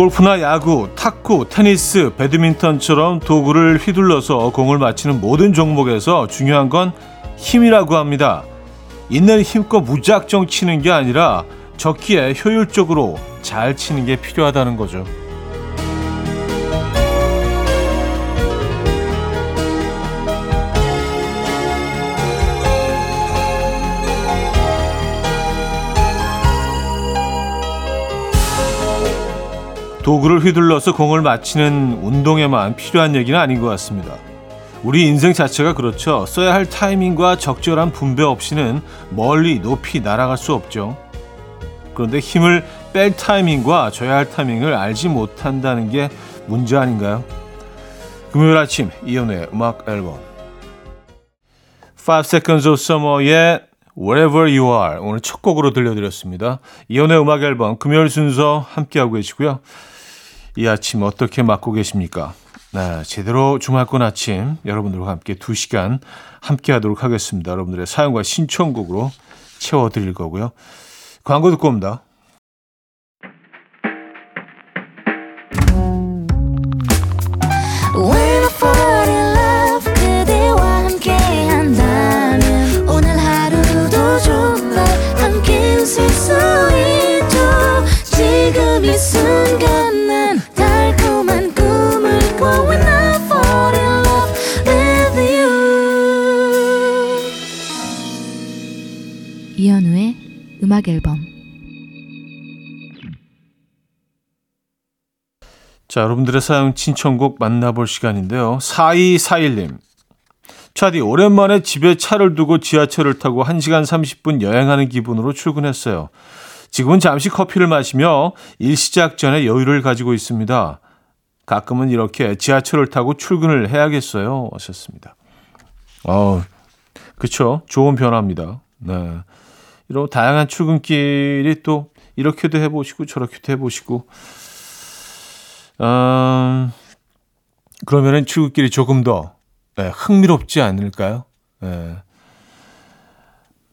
골프나 야구, 탁구, 테니스, 배드민턴처럼 도구를 휘둘러서 공을 맞히는 모든 종목에서 중요한 건 힘이라고 합니다. 있는 힘껏 무작정 치는 게 아니라 적기에 효율적으로 잘 치는 게 필요하다는 거죠. 도구를 휘둘러서 공을 맞히는 운동에만 필요한 얘기는 아닌 것 같습니다. 우리 인생 자체가 그렇죠. 써야 할 타이밍과 적절한 분배 없이는 멀리 높이 날아갈 수 없죠. 그런데 힘을 뺄 타이밍과 줘야 할 타이밍을 알지 못한다는 게 문제 아닌가요? 금요일 아침 이연우의 음악 앨범 5 Seconds of Summer의 Wherever You Are 오늘 첫 곡으로 들려드렸습니다. 이연우의 음악 앨범 금요일 순서 함께하고 계시고요. 이 아침 어떻게 맞고 계십니까? 네, 제대로 주말권 아침 여러분들과 함께 2시간 함께 하도록 하겠습니다. 여러분들의 사연과 신청곡으로 채워드릴 거고요. 광고 듣고 옵니다. 자, 여러분들의 사연 신청곡 만나볼 시간인데요. 4241님. 차디, 오랜만에 집에 차를 두고 지하철을 타고 1시간 30분 여행하는 기분으로 출근했어요. 지금은 잠시 커피를 마시며 일 시작 전에 여유를 가지고 있습니다. 가끔은 이렇게 지하철을 타고 출근을 해야겠어요. 하셨습니다. 어, 그쵸. 좋은 변화입니다. 네. 이런 다양한 출근길이 또 이렇게도 해보시고 저렇게도 해보시고 음, 그러면은 출근길이 조금 더 네, 흥미롭지 않을까요? 네.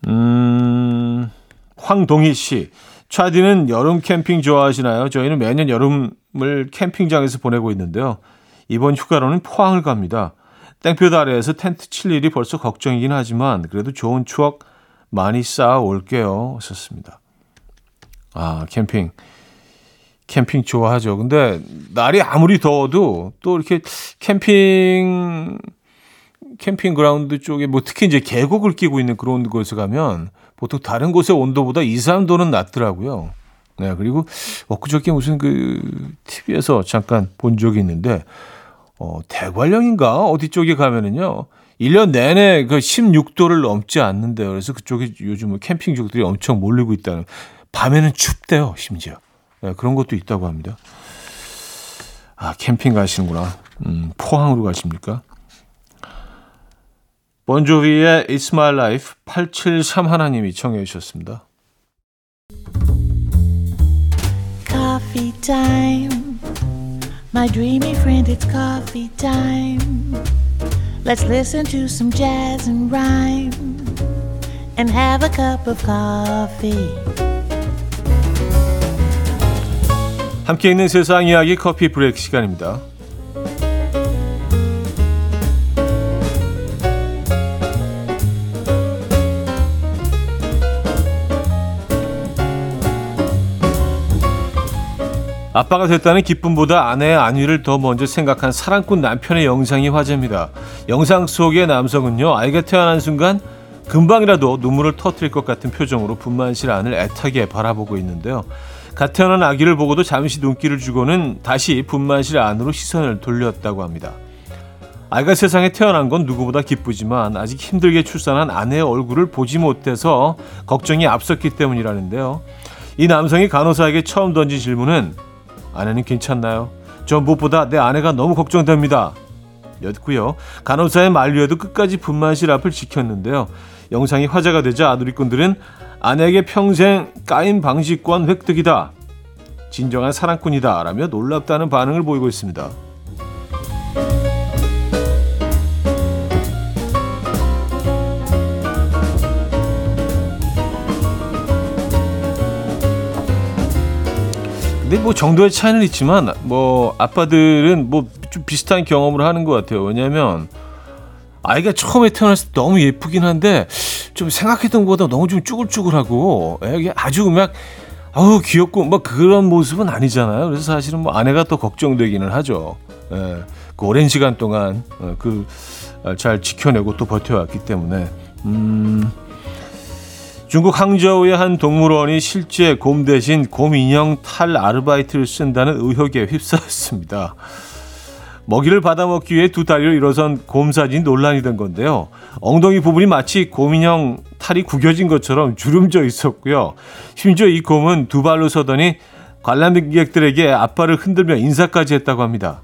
음, 황동희 씨. 차디는 여름 캠핑 좋아하시나요? 저희는 매년 여름을 캠핑장에서 보내고 있는데요. 이번 휴가로는 포항을 갑니다. 땡볕 아래에서 텐트 칠 일이 벌써 걱정이긴 하지만 그래도 좋은 추억 많이 쌓아 올게요. 하셨습니다. 아, 캠핑. 캠핑 좋아하죠. 근데 날이 아무리 더워도 또 이렇게 캠핑 캠핑 그라운드 쪽에 뭐 특히 이제 계곡을 끼고 있는 그런 곳에 가면 보통 다른 곳의 온도보다 2, 3도는 낮더라고요. 네, 그리고 엊그저께 무슨 그 TV에서 잠깐 본 적이 있는데 어, 대관령인가 어디 쪽에 가면은요. 1년 내내 그 16도를 넘지 않는데요. 그래서 그쪽에 요즘 은 캠핑족들이 엄청 몰리고 있다는. 밤에는 춥대요, 심지어. 네, 그런 것도 있다고 합니다. 아, 캠핑 가시는구나. 음, 포항으로 가십니까? 본조비의 It's My Life 873 하나님이 청해 주셨습니다. Coffee time. My dreamy friend, it's coffee time. Let's listen to some jazz and rhyme and have a cup of coffee. 함께 있는 세상 이야기 커피 브레이크 시간입니다. 아빠가 됐다는 기쁨보다 아내의 안위를 더 먼저 생각한 사랑꾼 남편의 영상이 화제입니다. 영상 속의 남성은요, 아이가 태어난 순간 금방이라도 눈물을 터뜨릴 것 같은 표정으로 분만실 안을 애타게 바라보고 있는데요. 갓 태어난 아기를 보고도 잠시 눈길을 주고는 다시 분만실 안으로 시선을 돌렸다고 합니다. 아이가 세상에 태어난 건 누구보다 기쁘지만 아직 힘들게 출산한 아내의 얼굴을 보지 못해서 걱정이 앞섰기 때문이라는데요. 이 남성이 간호사에게 처음 던진 질문은 아내는 괜찮나요? 전 무엇보다 내 아내가 너무 걱정됩니다. 였고요. 간호사의 만류에도 끝까지 분만실 앞을 지켰는데요. 영상이 화제가 되자 누리꾼들은 아내에게 평생 까인 방식권 획득이다. 진정한 사랑꾼이다. 라며 놀랍다는 반응을 보이고 있습니다. 근데 뭐 정도의 차이는 있지만 뭐 아빠들은 뭐 좀 비슷한 경험을 하는 것 같아요. 왜냐하면 아이가 처음에 태어났을 때 너무 예쁘긴 한데 좀 생각했던 것보다 너무 좀 쭈글쭈글하고 이게 아주 막 아우 귀엽고 뭐 그런 모습은 아니잖아요. 그래서 사실은 뭐 아내가 또 걱정되기는 하죠. 예, 그 오랜 시간 동안 어, 그잘 지켜내고 또 버텨왔기 때문에 음. 중국 항저우의 한 동물원이 실제 곰 대신 곰 인형 탈 아르바이트를 쓴다는 의혹에 휩싸였습니다. 먹이를 받아먹기 위해 두 다리를 일어선 곰 사진이 논란이 된 건데요. 엉덩이 부분이 마치 곰 인형 탈이 구겨진 것처럼 주름져 있었고요. 심지어 이 곰은 두 발로 서더니 관람객들에게 앞발을 흔들며 인사까지 했다고 합니다.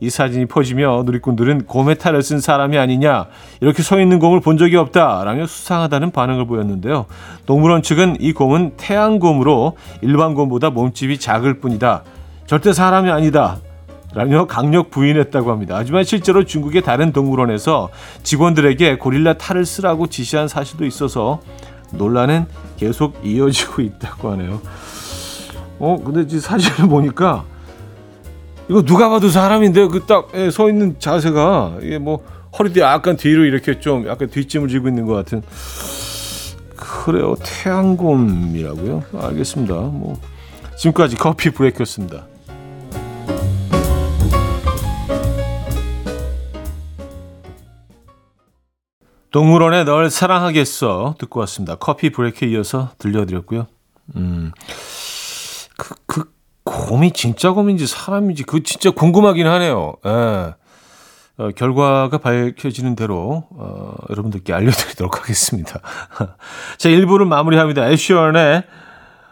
이 사진이 퍼지며 누리꾼들은 곰의 탈을 쓴 사람이 아니냐 이렇게 서 있는 곰을 본 적이 없다라며 수상하다는 반응을 보였는데요. 동물원 측은 이 곰은 태양곰으로 일반 곰보다 몸집이 작을 뿐이다. 절대 사람이 아니다. 라며 강력 부인했다고 합니다. 하지만 실제로 중국의 다른 동물원에서 직원들에게 고릴라 탈을 쓰라고 지시한 사실도 있어서 논란은 계속 이어지고 있다고 하네요. 어, 근데 사진을 보니까 이거 누가 봐도 사람인데 그 딱서 예, 있는 자세가 이게 뭐 허리도 약간 뒤로 이렇게 좀 약간 뒷짐을 지고 있는 것 같은 그래요 태양곰이라고요 알겠습니다 뭐 지금까지 커피 브레이크였습니다 동물원에 널 사랑하겠어 듣고 왔습니다 커피 브레이크에 이어서 들려드렸고요 음 그, 그 곰이 진짜 곰인지 사람인지 그 진짜 궁금하긴 하네요. 예. 어, 결과가 밝혀지는 대로 어, 여러분들께 알려드리도록 하겠습니다. 자, 1부를 마무리합니다. 애쉬언의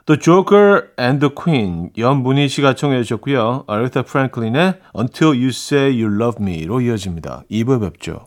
The Joker and the Queen 연문희 씨가 청해 주셨고요. 아르타 프랭클린의 Until You Say You Love Me로 이어집니다. 2부에 뵙죠.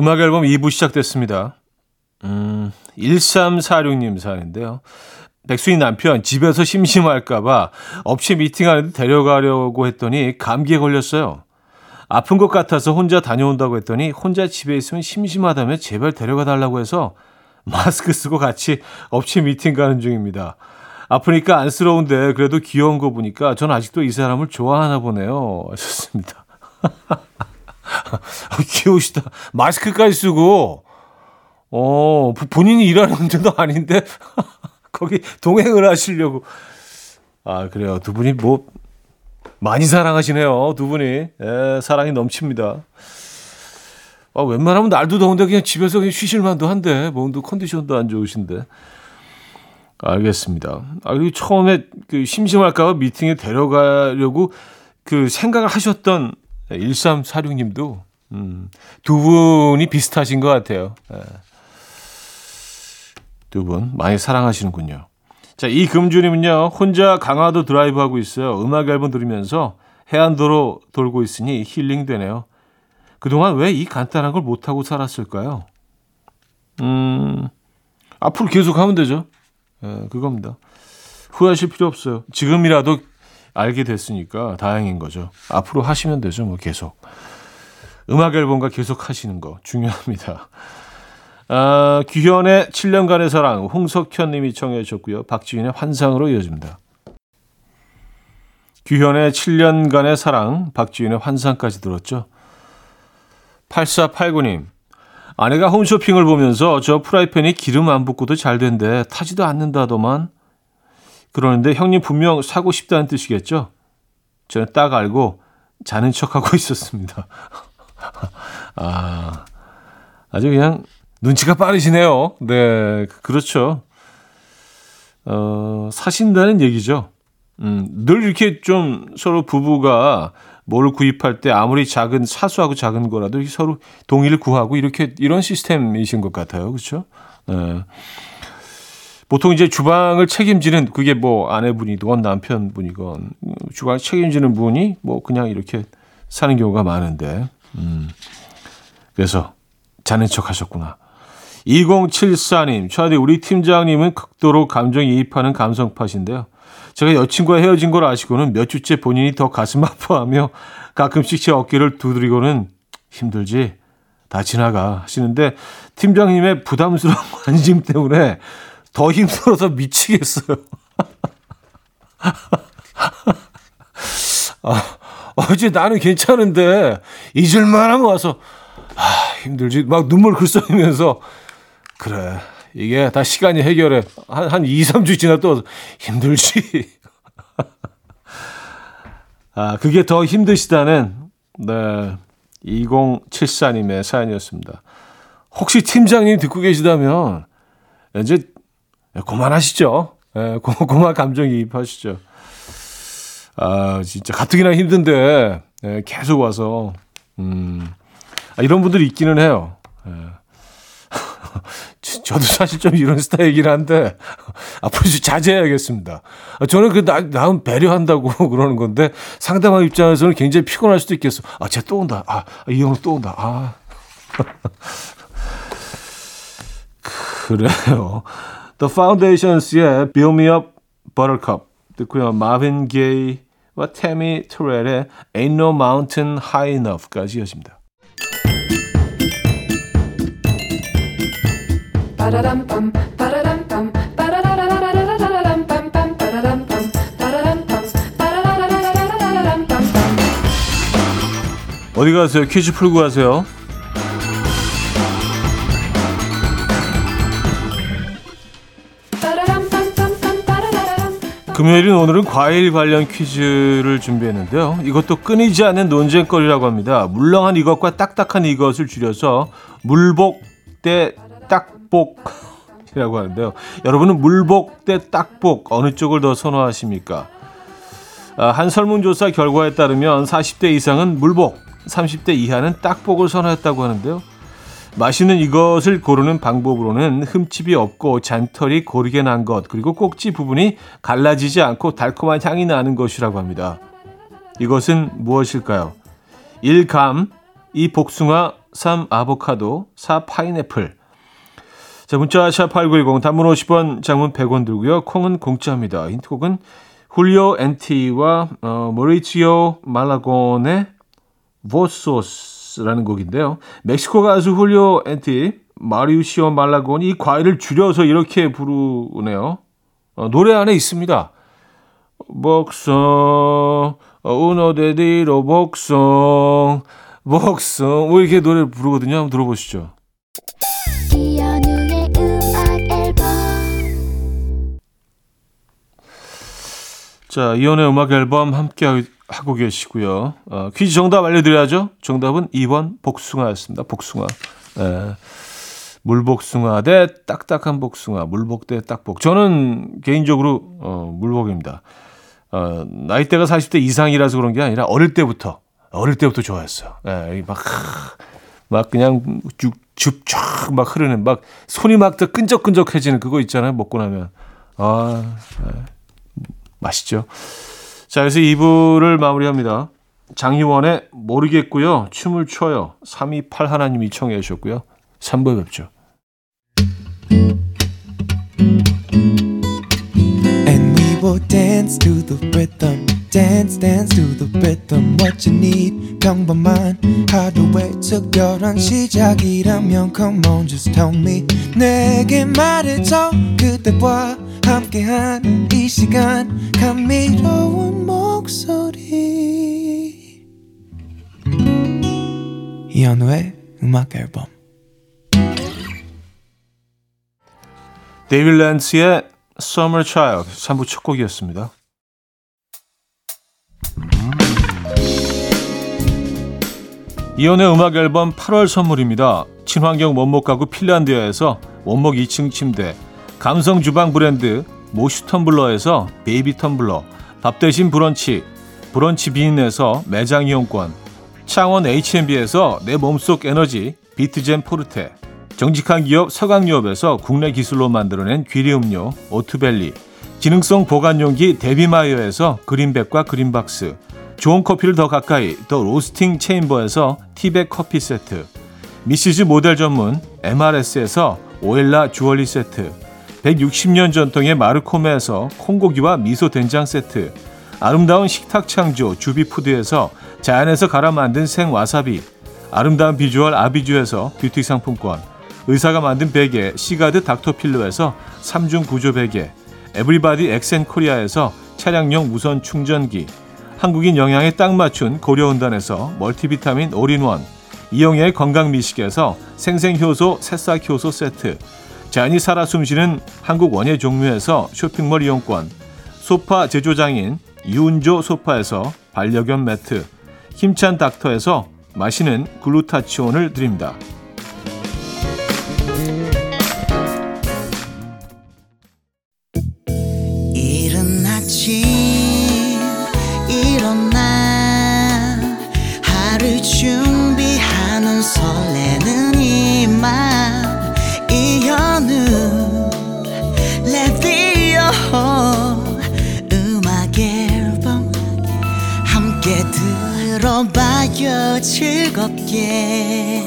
음악 앨범 2부 시작됐습니다. 음, 1346님 사연인데요. 백수인 남편 집에서 심심할까봐 업체 미팅하는데 데려가려고 했더니 감기에 걸렸어요. 아픈 것 같아서 혼자 다녀온다고 했더니 혼자 집에 있으면 심심하다며 제발 데려가 달라고 해서 마스크 쓰고 같이 업체 미팅 가는 중입니다. 아프니까 안쓰러운데 그래도 귀여운 거 보니까 전 아직도 이 사람을 좋아하나 보네요. 하셨습니다. 귀여우시다. 마스크까지 쓰고, 어, 본인이 일하는 문제도 아닌데, 거기 동행을 하시려고. 아, 그래요. 두 분이 뭐, 많이 사랑하시네요. 두 분이. 예, 사랑이 넘칩니다. 아, 웬만하면 날도 더운데 그냥 집에서 그냥 쉬실만도 한데, 몸도 컨디션도 안 좋으신데. 알겠습니다. 아, 그리고 처음에 그 심심할까봐 미팅에 데려가려고 그 생각을 하셨던 1346님도, 음, 두 분이 비슷하신 것 같아요. 예. 두 분 많이 사랑하시는군요. 자, 이 금주님은요, 혼자 강화도 드라이브 하고 있어요. 음악 앨범 들으면서 해안도로 돌고 있으니 힐링 되네요. 그동안 왜 이 간단한 걸 못하고 살았을까요? 음, 앞으로 계속 하면 되죠. 예, 그겁니다. 후회하실 필요 없어요. 지금이라도 알게 됐으니까 다행인 거죠. 앞으로 하시면 되죠, 뭐 계속. 음악 앨범과 계속 하시는 거 중요합니다. 아, 규현의 7년간의 사랑 홍석현 님이 청해 주셨고요. 박지윤의 환상으로 이어집니다. 규현의 7년간의 사랑 박지윤의 환상까지 들었죠. 8489님 아내가 홈쇼핑을 보면서 저 프라이팬이 기름 안 붓고도 잘 된대 타지도 않는다더만 그러는데 형님 분명 사고 싶다는 뜻이겠죠? 저는 딱 알고 자는 척하고 있었습니다. 아, 아주 그냥 눈치가 빠르시네요. 네, 그렇죠. 어, 사신다는 얘기죠. 음, 늘 이렇게 좀 서로 부부가 뭘 구입할 때 아무리 작은 사소하고 작은 거라도 서로 동의를 구하고 이렇게 이런 시스템이신 것 같아요. 그렇죠? 네. 보통 이제 주방을 책임지는 그게 뭐 아내분이건 남편분이건 주방 책임지는 분이 뭐 그냥 이렇게 사는 경우가 많은데 음. 그래서 자는 척 하셨구나. 2074님, 차디 우리 팀장님은 극도로 감정이입하는 감성파신데요. 제가 여친과 헤어진 걸 아시고는 몇 주째 본인이 더 가슴 아파하며 가끔씩 제 어깨를 두드리고는 힘들지 다 지나가 하시는데 팀장님의 부담스러운 관심 때문에 더 힘들어서 미치겠어요. 아, 어제 나는 괜찮은데 잊을만 하면 와서 아, 힘들지. 막 눈물 글썽이면서 그래 이게 다 시간이 해결해. 한, 한 2, 3주 지나 또 힘들지. 아 그게 더 힘드시다는 네 2074님의 사연이었습니다. 혹시 팀장님 듣고 계시다면 이제 그만하시죠 예, 그만 감정이입하시죠 아, 진짜 가뜩이나 힘든데 예, 계속 와서 음, 아, 이런 분들이 있기는 해요. 예. 저도 사실 좀 이런 스타일이긴 한데 앞으로 좀 자제해야겠습니다. 아, 저는 그 나, 남 배려한다고 그러는 건데 상대방 입장에서는 굉장히 피곤할 수도 있겠어. 아, 쟤 또 온다. 아, 이 형은 또 온다. 아. 그래요. The Foundations의 Build Me Up Buttercup 듣고요. 마빈 게이와 테미 트렐의 Ain't No Mountain High Enough까지 이어집니다. 어디 가세요? 퀴즈 풀고 가세요. 금요일인 오늘은 과일 관련 퀴즈를 준비했는데요. 이것도 끊이지 않는 논쟁거리라고 합니다. 물렁한 이것과 딱딱한 이것을 줄여서 물복 대 딱복이라고 하는데요. 여러분은 물복 대 딱복 어느 쪽을 더 선호하십니까? 아, 한 설문조사 결과에 따르면 40대 이상은 물복, 30대 이하는 딱복을 선호했다고 하는데요. 맛있는 이것을 고르는 방법으로는 흠집이 없고 잔털이 고르게 난 것, 그리고 꼭지 부분이 갈라지지 않고 달콤한 향이 나는 것이라고 합니다. 이것은 무엇일까요? 1. 감, 2. 복숭아, 3. 아보카도, 4. 파인애플. 자, 문자 샵8910 단문 50원, 장문 100원 들고요. 콩은 공짜입니다. 힌트곡은 훌리오 엔티와 어, 모리치오 말라곤의 보소스 라는 곡인데요. 멕시코 가수 훌리오 엔티, 마리우시오 말라곤이 이 과일을 줄여서 이렇게 부르네요. 어, 노래 안에 있습니다. 복성, 우노 데디로 복성, 복성. 뭐 이렇게 노래를 부르거든요. 한번 들어보시죠. 자, 이연의 음악 앨범 함께 하고 계시고요. 어, 퀴즈 정답 알려드려야죠. 정답은 2번 복숭아였습니다. 복숭아. 네. 물복숭아 대 딱딱한 복숭아, 물복 대 딱복. 저는 개인적으로 어, 물복입니다. 어, 나이대가 40대 이상이라서 그런 게 아니라 어릴 때부터 어릴 때부터 좋아했어요. 예, 막, 막 그냥 쭉, 줍쫙 막 흐르는, 막 손이 막 더 끈적끈적해지는 그거 있잖아요. 먹고 나면. 아, 예, 맛있죠. 자, 그래서 2부를 마무리합니다. 장희원의 모르겠고요. 춤을 춰요. 328 하나님이 청해 주셨고요. 3부 뵙죠. Will dance to the rhythm. dance dance to the rhythm what you need 평범한 하루의 특별한 시작이라면 come on just tell me 내게 말해줘 그대와 함께한 이 시간 감미로운 목소리 이현우의 음악 앨범 데이빌 랜스의 Summer Child 3부 첫 곡이었습니다. 이현우의 음악 앨범 8월 선물입니다. 친환경 원목 가구 핀란드아에서 원목 2층 침대, 감성 주방 브랜드 모슈 텀블러에서 베이비 텀블러, 밥 대신 브런치, 브런치 빈에서 매장 이용권, 창원 H&B에서 내 몸속 에너지 비트젠 포르테, 정직한 기업 서강유업에서 국내 기술로 만들어낸 귀리 음료 오트벨리 기능성 보관용기 데비마이어에서 그린백과 그린박스 좋은 커피를 더 가까이 더 로스팅 체인버에서 티백 커피 세트 미시즈 모델 전문 MRS에서 오엘라 주얼리 세트 160년 전통의 마르코메에서 콩고기와 미소 된장 세트 아름다운 식탁 창조 주비푸드에서 자연에서 갈아 만든 생와사비 아름다운 비주얼 아비주에서 뷰티 상품권 의사가 만든 베개 시가드 닥터필로에서 3중 구조 베개 everybody 엑센코리아에서 차량용 무선 충전기 한국인 영양에 딱 맞춘 고려은단에서 멀티비타민 올인원 이영애의 건강미식에서 생생효소 새싹효소 세트 자연이 살아 숨쉬는 한국 원예 종류에서 쇼핑몰 이용권 소파 제조장인 유운조 소파에서 반려견 매트 힘찬 닥터에서 마시는 글루타치온을 드립니다. 즐겁게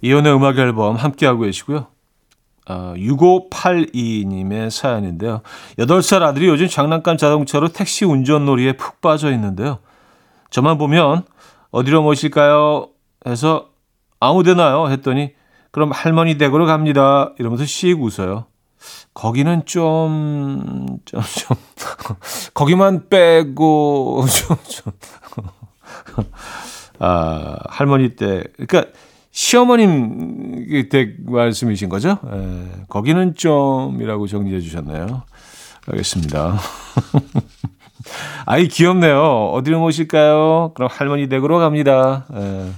이혼의 음악 앨범 함께하고 계시고요. 어, 6582님의 사연인데요. 8살 아들이 요즘 장난감 자동차로 택시 운전놀이에 푹 빠져 있는데요. 저만 보면 어디로 모실까요? 해서 아무데나요 했더니 그럼 할머니 댁으로 갑니다. 이러면서 씩 웃어요. 거기는 좀, 좀, 좀, 거기만 빼고, 좀, 좀, 아, 할머니 댁, 그러니까 시어머님 댁 말씀이신 거죠? 에, 거기는 좀이라고 정리해 주셨나요? 알겠습니다. 아이 귀엽네요. 어디로 모실까요? 그럼 할머니 댁으로 갑니다. 예.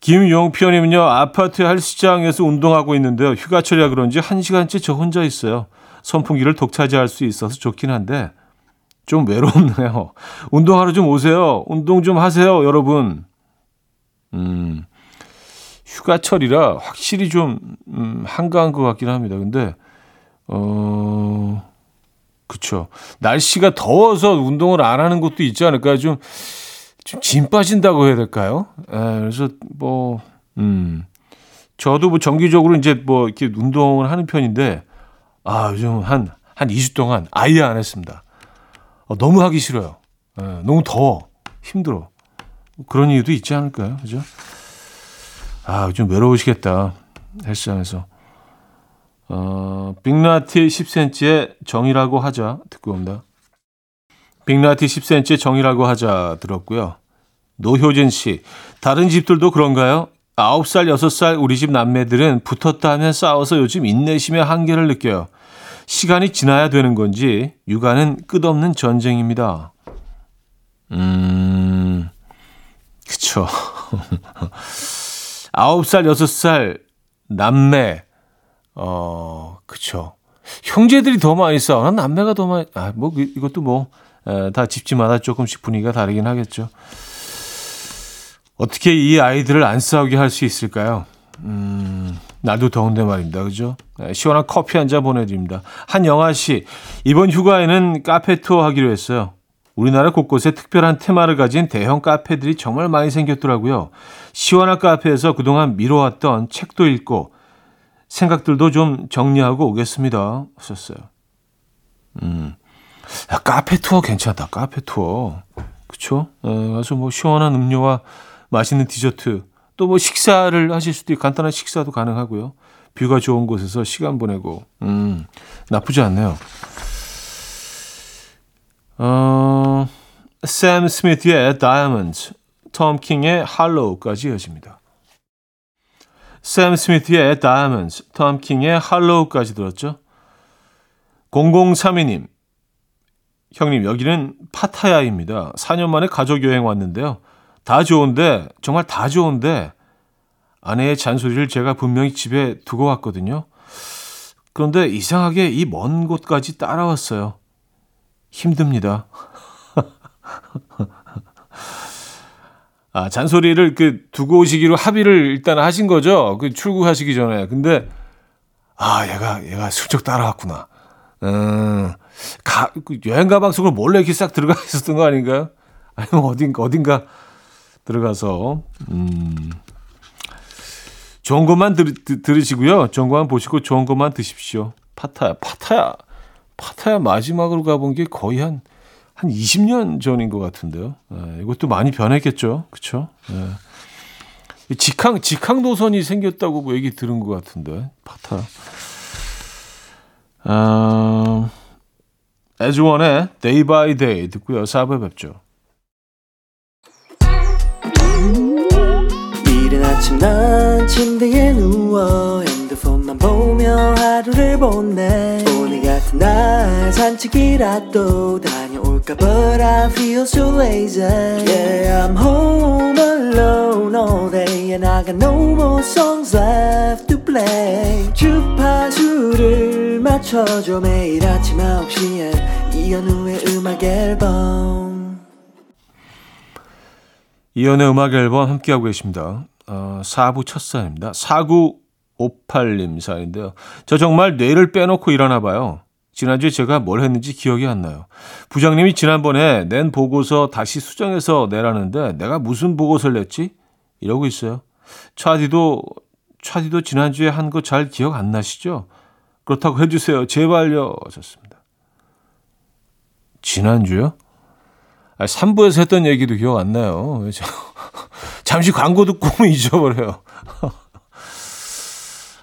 김용표님은요 아파트 헬스장에서 운동하고 있는데요 휴가철이라 그런지 한 시간째 저 혼자 있어요. 선풍기를 독차지할 수 있어서 좋긴 한데 좀 외롭네요. 운동하러 좀 오세요. 운동 좀 하세요, 여러분. 음, 휴가철이라 확실히 좀 음, 한가한 것 같긴 합니다. 근데 어. 그렇죠. 날씨가 더워서 운동을 안 하는 것도 있지 않을까요? 좀, 좀 진 빠진다고 해야 될까요? 에, 예, 그래서 뭐, 음. 저도 뭐 정기적으로 이제 뭐 이렇게 운동을 하는 편인데, 아, 요즘 한, 한 2주 동안 아예 안 했습니다. 어, 너무 하기 싫어요. 에, 예, 너무 더워. 힘들어. 그런 이유도 있지 않을까요? 그죠? 아, 좀 외로우시겠다. 헬스장에서. 어, 빅나티 10cm의 정이라고 하자 듣고 옵니다. 빅나티 10cm의 정이라고 하자 들었고요. 노효진 씨, 다른 집들도 그런가요? 9살, 6살 우리 집 남매들은 붙었다 하면 싸워서 요즘 인내심의 한계를 느껴요. 시간이 지나야 되는 건지 육아는 끝없는 전쟁입니다. 음, 그쵸. 9살, 6살 남매 어, 그쵸. 형제들이 더 많이 싸우나 남매가 더 많이, 아, 뭐, 그, 이것도 뭐, 에, 다 집집마다 조금씩 분위기가 다르긴 하겠죠. 어떻게 이 아이들을 안 싸우게 할 수 있을까요? 음, 날도 더운데 말입니다. 그죠? 네, 시원한 커피 한 잔 보내드립니다. 한영아 씨, 이번 휴가에는 카페 투어 하기로 했어요. 우리나라 곳곳에 특별한 테마를 가진 대형 카페들이 정말 많이 생겼더라고요. 시원한 카페에서 그동안 미뤄왔던 책도 읽고 생각들도 좀 정리하고 오겠습니다. 하셨어요. 음. 야, 카페 투어 괜찮다. 카페 투어. 그쵸? 에, 가서 뭐 시원한 음료와 맛있는 디저트, 또 뭐 식사를 하실 수도 있고, 간단한 식사도 가능하고요. 뷰가 좋은 곳에서 시간 보내고, 음, 나쁘지 않네요. 어, 샘 스미스의 Diamonds, 톰 킹의 Hollow까지 이어집니다. 샘 스미스의 Diamonds, 톰 킹의 Hollow까지 들었죠. 0032님, 형님 여기는 파타야입니다. 4년 만에 가족 여행 왔는데요. 다 좋은데 정말 다 좋은데 아내의 잔소리를 제가 분명히 집에 두고 왔거든요. 그런데 이상하게 이 먼 곳까지 따라왔어요. 힘듭니다. 아, 잔소리를 그 두고 오시기로 합의를 일단 하신 거죠. 그 출국하시기 전에. 근데 아, 얘가 얘가 슬쩍 따라왔구나. 음. 가, 그 여행 가방 속으로 몰래 이렇게 싹 들어가 있었던 거 아닌가요? 아니면 어딘가 어딘가 들어가서 음. 좋은 것만 들, 들으시고요. 좋은 것만 보시고 좋은 것만 드십시오. 파타야, 파타야, 파타야 마지막으로 가본 게 거의 한, 한 20년 전인 것 같은데요. 예, 이것도 많이 변했겠죠. 그쵸? 예. 직항, 직항 노선이 생겼다고 뭐 얘기 들은 것 같은데, 파타야. 음, 에즈원의 Day by Day 듣고요. 4부에 뵙죠. 이른 아침 난 침대에 누워 핸드폰만 보며 하루를 보내 오늘 같은 날 산책이라도 다 녀올까 But I feel so lazy Yeah I'm home alone all day And I got no more songs left to play 주파수를 맞춰줘 매일 아침 9시에 이현우의 음악 앨범 이연의 음악 앨범 함께하고 계십니다. 어, 4부 첫 사연입니다. 4958님 사연인데요. 저 정말 뇌를 빼놓고 일하나 봐요. 지난주에 제가 뭘 했는지 기억이 안 나요. 부장님이 지난번에 낸 보고서 다시 수정해서 내라는데 내가 무슨 보고서를 냈지? 이러고 있어요. 차디도, 차디도 지난주에 한 거 잘 기억 안 나시죠? 그렇다고 해주세요. 제발요. 하셨습니다. 지난주요? 아, 3부에서 했던 얘기도 기억 안 나요. 잠시 광고 듣고 잊어버려요.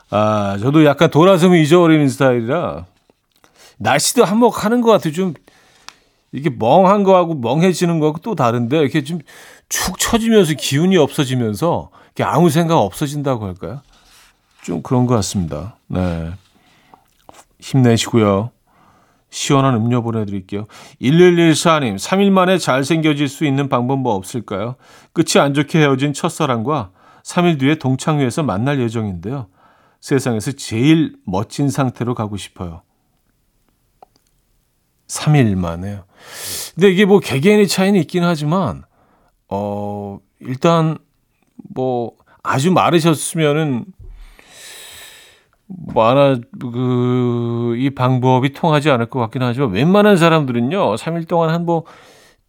아, 저도 약간 돌아서면 잊어버리는 스타일이라 날씨도 한몫하는 것 같아요. 좀 이게 멍한 거하고 멍해지는 거하고 또 다른데 이렇게 좀 축 처지면서 기운이 없어지면서 이렇게 아무 생각 없어진다고 할까요? 좀 그런 것 같습니다. 네. 힘내시고요. 시원한 음료 보내드릴게요. 1114님, 3일 만에 잘생겨질 수 있는 방법 뭐 없을까요? 끝이 안 좋게 헤어진 첫사랑과 3일 뒤에 동창회에서 만날 예정인데요. 세상에서 제일 멋진 상태로 가고 싶어요. 3일 만에요. 근데 이게 뭐 개개인의 차이는 있긴 하지만, 어, 일단 뭐 아주 마르셨으면은 뭐 하나 그이 방법이 통하지 않을 것 같긴 하지만 웬만한 사람들은요 3일 동안 한 뭐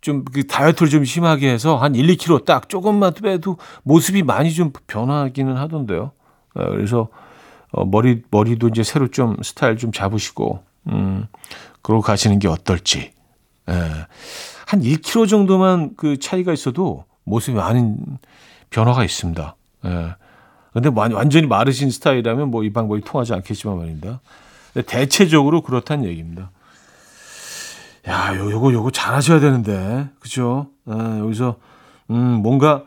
좀 그 다이어트를 좀 심하게 해서 한 1, 2kg 딱 조금만 빼도 모습이 많이 좀 변하기는 하던데요. 어, 그래서 어, 머리 머리도 이제 새로 좀 스타일 좀 잡으시고 음 그러고 가시는 게 어떨지. 예. 한 1kg 정도만 그 차이가 있어도 모습이 많은 변화가 있습니다. 예. 근데 완전히 마르신 스타일이라면 뭐 이 방법이 통하지 않겠지만 말입니다. 대체적으로 그렇다는 얘기입니다. 야, 요, 요거, 요거 잘하셔야 되는데. 그죠? 아, 여기서, 음, 뭔가,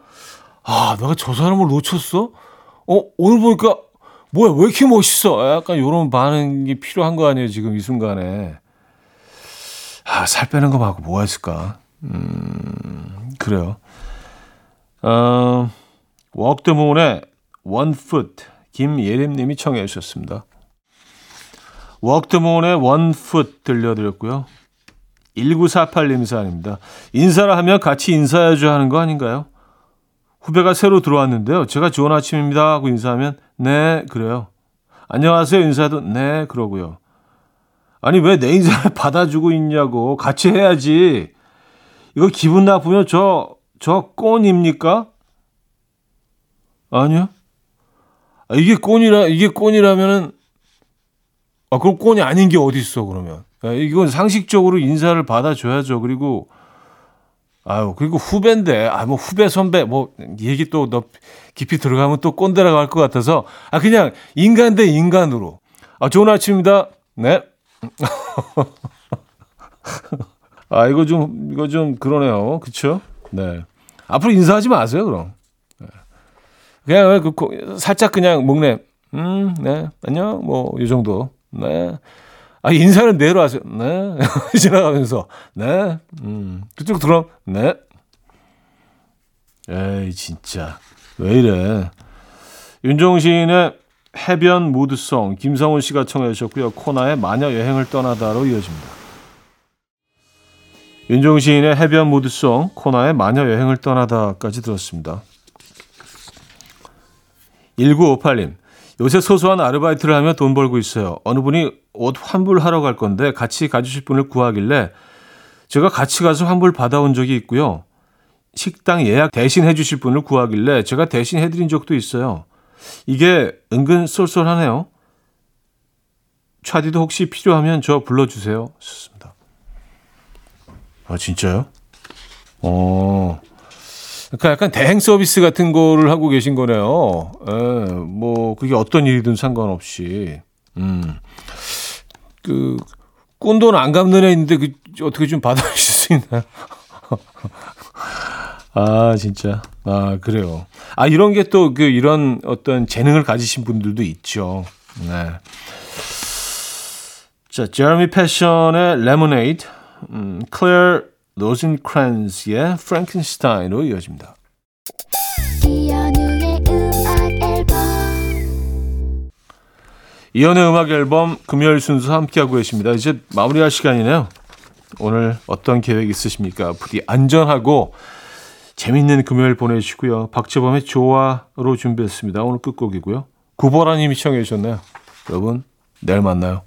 아, 내가 저 사람을 놓쳤어? 어, 오늘 보니까, 뭐야, 왜 이렇게 멋있어? 약간 요런 반응이 필요한 거 아니에요, 지금 이 순간에. 아, 살 빼는 거 말고 뭐가 있을까? 음, 그래요. 어, 워크드문의 One Foot 김예림 님이 청해 주셨습니다. One Foot 들려드렸고요. 1948님 사연입니다. 인사를 하면 같이 인사해줘야 하는 거 아닌가요? 후배가 새로 들어왔는데요. 제가 좋은 아침입니다 하고 인사하면 네 그래요. 안녕하세요 인사도 네 그러고요. 아니 왜 내 인사를 받아주고 있냐고. 같이 해야지. 이거 기분 나쁘면 저 저 꼰입니까? 아니요. 아, 이게 꼰이라 이게 꼰이라면은 아 그럼 꼰이 아닌 게 어디 있어 그러면. 아, 이건 상식적으로 인사를 받아줘야죠. 그리고 아유 그리고 후배인데 아 뭐 후배 선배 뭐 얘기 또 너 깊이 들어가면 또 꼰대라고 할 것 같아서. 아 그냥 인간 대 인간으로. 아 좋은 아침입니다. 네 아, 이거 좀, 이거 좀 그러네요. 그쵸? 네. 앞으로 인사하지 마세요, 그럼. 그냥 그 살짝 그냥 목내 음, 네, 안녕, 뭐 이 정도. 네. 아 인사는 내로 하세요. 네. 지나가면서 네, 음, 그쪽 들어. 네. 에이 진짜 왜 이래? 윤종신의 해변 무드송 김성훈 씨가 청해 주셨고요. 코나의 마녀 여행을 떠나다로 이어집니다. 윤종 신의 해변 무드송 코나의 마녀 여행을 떠나다까지 들었습니다. 1958님 요새 소소한 아르바이트를 하며 돈 벌고 있어요. 어느 분이 옷 환불하러 갈 건데 같이 가주실 분을 구하길래 제가 같이 가서 환불 받아온 적이 있고요. 식당 예약 대신 해주실 분을 구하길래 제가 대신 해드린 적도 있어요. 이게 은근 쏠쏠하네요. 차디도 혹시 필요하면 저 불러주세요. 좋습니다. 아, 진짜요? 어. 그러니까 약간 대행 서비스 같은 거를 하고 계신 거네요. 예, 뭐, 그게 어떤 일이든 상관없이. 음. 그, 꾼 돈 안 갚는 애 있는데, 그, 어떻게 좀 받아주실 수 있나요? 아, 진짜. 아, 그래요. 아, 이런 게 또 그 이런 어떤 재능을 가지신 분들도 있죠. 네. 자, 제레미 패션의 Lemonade, 음, 클레어 로진크란츠의 Frankenstein으로 이어집니다. 이현우의 음악 앨범 이연의 음악 앨범 금요일 순서 함께하고 계십니다. 이제 마무리할 시간이네요. 오늘 어떤 계획 있으십니까? 부디 안전하고 재밌는 금요일 보내주시고요. 박재범의 좋아로 준비했습니다. 오늘 끝곡이고요. 구보라님이 시청해 주셨네요. 여러분 내일 만나요.